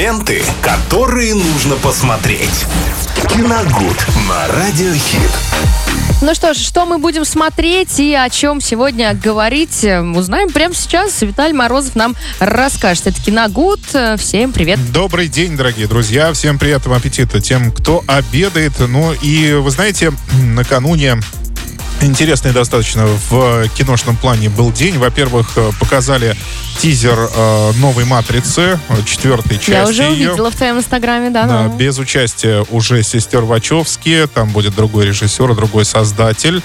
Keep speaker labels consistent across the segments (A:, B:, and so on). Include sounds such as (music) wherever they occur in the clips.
A: Ленты, которые нужно посмотреть. Киногуд на Радиохит.
B: Ну что ж, что мы будем смотреть и о чем сегодня говорить, э, узнаем прямо сейчас. Виталий Морозов нам расскажет. Это Киногуд. Всем привет.
C: Добрый день, дорогие друзья. Всем приятного аппетита тем, кто обедает. Ну и вы знаете, накануне интересный достаточно в киношном плане был день. Во-первых, э, показали тизер э, новой «Матрицы», четвертой части
B: Я уже
C: ее.
B: увидела в твоем инстаграме, да.
C: Да,
B: ну.
C: без участия уже сестер Вачовски. Там будет другой режиссер, другой создатель.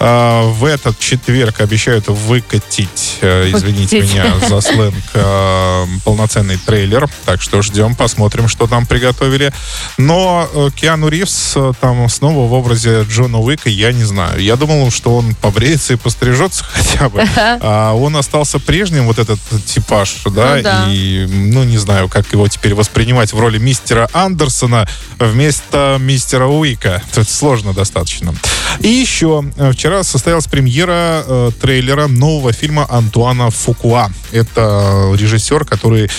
C: Э, в этот четверг обещают выкатить, э, извините
B: Выкатить.
C: меня за (laughs) сленг, э, полноценный трейлер. Так что ждем, посмотрим, что там приготовили. Но э, Киану Ривз э, там снова в образе Джона Уика, я не знаю. Я думал, что он побреется и пострижется хотя бы. А он остался прежним, вот этот типаж, да,
B: Ну да.
C: и, ну, не знаю, как его теперь воспринимать в роли мистера Андерсона вместо мистера Уика. Это сложно достаточно. И еще э, вчера состоялась премьера э, трейлера нового фильма Антуана Фукуа. Это режиссер, который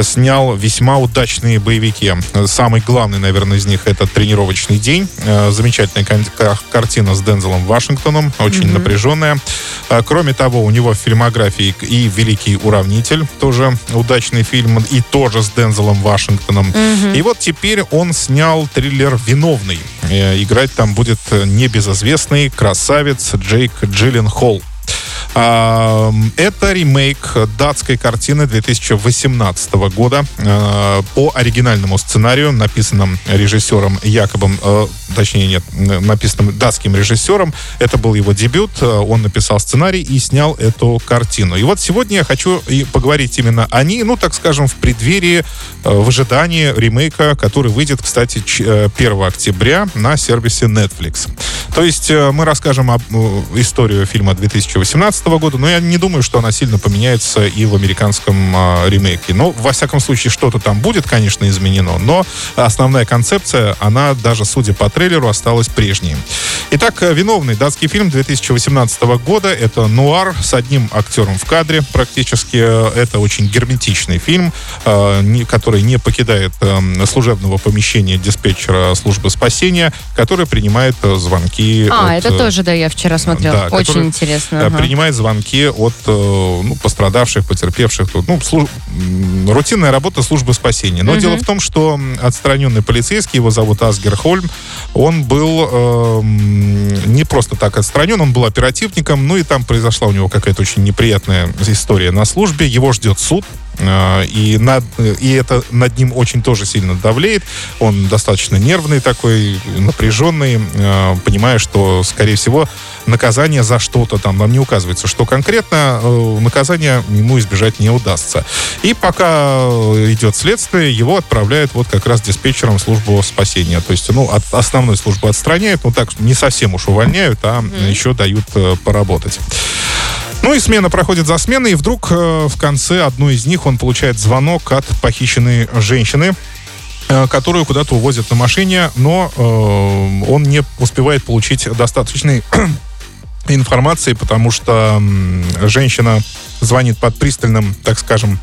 C: снял весьма удачные боевики. Самый главный, наверное, из них это «Тренировочный день». Э, Замечательная картина с Дензелом Вашингтоном, очень напряженная. А, Кроме того, у него в фильмографии и «Великий уравнитель», тоже удачный фильм, и тоже с Дензелом Вашингтоном. И вот теперь он снял триллер «Виновный». Э, Играть там будет э, небезызвестный красавец Джейк Джилленхол. А, Это ремейк датской картины 2018 года э, по оригинальному сценарию, написанном режиссером Якобом, э, точнее нет, н- написанном датским режиссером. Это был его дебют. Э, Он написал сценарий и снял эту картину. И вот сегодня я хочу поговорить именно о ней, ну, так скажем, в преддверии, э, в ожидании ремейка, который выйдет, кстати, ч- э, 1 октября на сервисе Netflix. То есть э, мы расскажем об историю фильма 2018 года, но я не думаю, что она сильно поменяется и в американском э, ремейке. Но, во всяком случае, что-то там будет, конечно, изменено, но основная концепция, она даже, судя по трейлеру, осталась прежней. Итак, э, «Виновный» датский фильм 2018 года. Это нуар с одним актером в кадре практически. Э, Это очень герметичный фильм, который не покидает э, служебного помещения диспетчера службы спасения, который принимает э,
B: А,
C: от,
B: это
C: э,
B: тоже, да, я вчера смотрела.
C: да,
B: Очень
C: который,
B: интересно.
C: э,
B: ага.
C: Принимает звонки от э, ну, пострадавших, потерпевших. Ну, слу- м, рутинная работа службы спасения. Но
B: Мгм.
C: дело в том, что отстраненный полицейский, его зовут Асгер Хольм, он был э, не просто так отстранен, он был оперативником, ну и там произошла у него какая-то очень неприятная история на службе. Его ждет суд. Э, И, над, и это над ним очень тоже сильно давлеет. Он достаточно нервный такой, напряженный, э, понимая, что, скорее всего, наказание за что-то там, нам не указывается, что конкретно э, наказание ему избежать не удастся. И пока идет следствие, его отправляют вот как раз диспетчером в службу спасения. То есть, ну, от основной службы отстраняют, ну так, не совсем уж увольняют, а еще дают э, поработать. Ну и смена проходит за сменой, и вдруг э, в конце одной из них он получает звонок от похищенной женщины, э, которую куда-то увозят на машине, но э, он не успевает получить достаточной (clears throat) информации, потому что женщина звонит под пристальным, так скажем,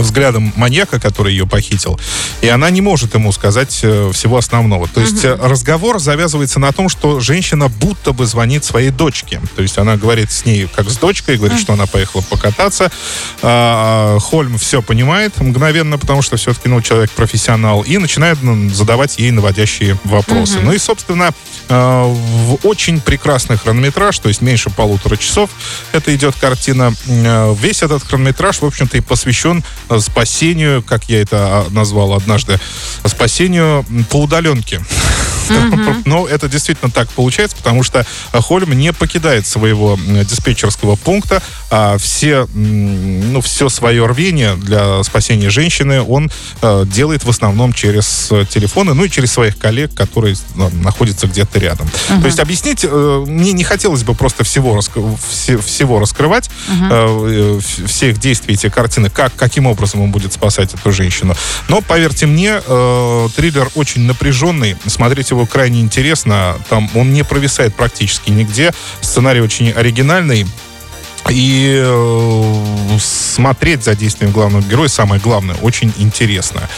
C: взглядом маньяка, который ее похитил, и она не может ему сказать э, всего основного. То есть э, разговор завязывается на том, что женщина будто бы звонит своей дочке. То есть она говорит с ней как с дочкой, говорит, что она поехала покататься. А, Хольм все понимает мгновенно, потому что все-таки ну, человек профессионал, и начинает задавать ей наводящие вопросы. Ну и, собственно, э, в очень прекрасный хронометраж, то есть меньше полутора часов, это идет картина. Весь этот хронометраж, в общем-то, и посвящен спасению, как я это а, назвал однажды, спасению по удаленке. (laughs) Но это действительно так получается, потому что э, Хольм не покидает своего диспетчерского пункта, а все, ну, все свое рвение для спасения женщины он э, делает в основном через э, телефоны, ну и через своих коллег, которые ну, находятся где-то рядом. То есть объяснить э, мне не хотелось бы просто всего, раск- все- всего раскрывать, э, э, в- всех действий эти картины, как, каким образом он будет спасать эту женщину. Но, поверьте мне, э, триллер очень напряженный, смотреть его крайне интересно, там он не провисает практически нигде, сценарий очень оригинальный, И э, смотреть за действием главного героя, самое главное, очень интересно.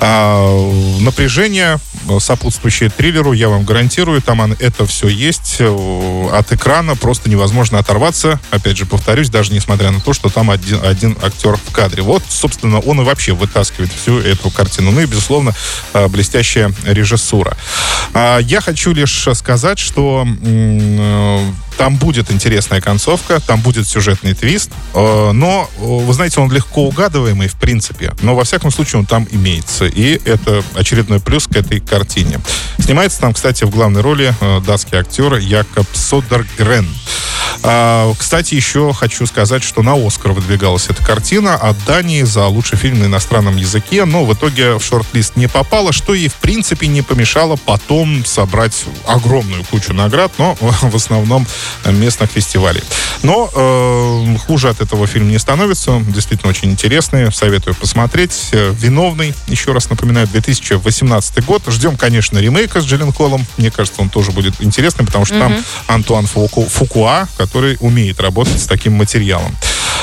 C: А, напряжение, сопутствующее триллеру, я вам гарантирую, там это все есть. Э, от экрана просто невозможно оторваться. Опять же, повторюсь, даже несмотря на то, что там один, один актер в кадре. Вот, собственно, он и вообще вытаскивает всю эту картину. Ну и, безусловно, э, блестящая режиссура. А, я хочу лишь сказать, что там будет интересная концовка, там будет сюжетный твист, э, но, э, вы знаете, он легко угадываемый, в принципе, но, во всяком случае, он там имеется, и это очередной плюс к этой картине. Снимается там, кстати, в главной роли э, датский актер Якоб Содергрен. А, кстати, еще хочу сказать, что на Оскар выдвигалась эта картина от Дании за лучший фильм на иностранном языке, но в итоге в шорт-лист не попала, что ей, в принципе, не помешало потом собрать огромную кучу наград, но (laughs) в основном местных фестивалей. Но э, хуже от этого фильм не становится. Действительно очень интересный. Советую посмотреть. «Виновный», еще раз напоминаю, 2018 год. Ждем, конечно, ремейка с Джиллен Холлом. Мне кажется, он тоже будет интересным, потому что mm-hmm. там Антуан Фуку, Фукуа, который умеет работать с таким материалом.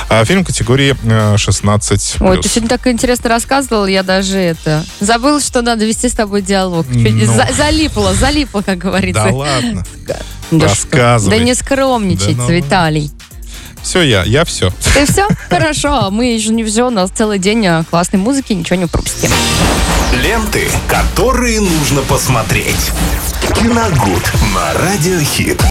C: А фильм категории 16+.
B: Ой, ты сегодня так интересно рассказывал, я даже это... Забыл, что надо вести с тобой диалог. Ну... За, залипло, залипло, как говорится.
C: Да ладно. Да Рассказывай.
B: Да не скромничать, да, ну... Виталий.
C: Все я, я все.
B: Ты все? Хорошо, мы еще не все, у нас целый день а, классной музыки, ничего не пропустим.
A: Ленты, которые нужно посмотреть. Киногуд на Радиохит.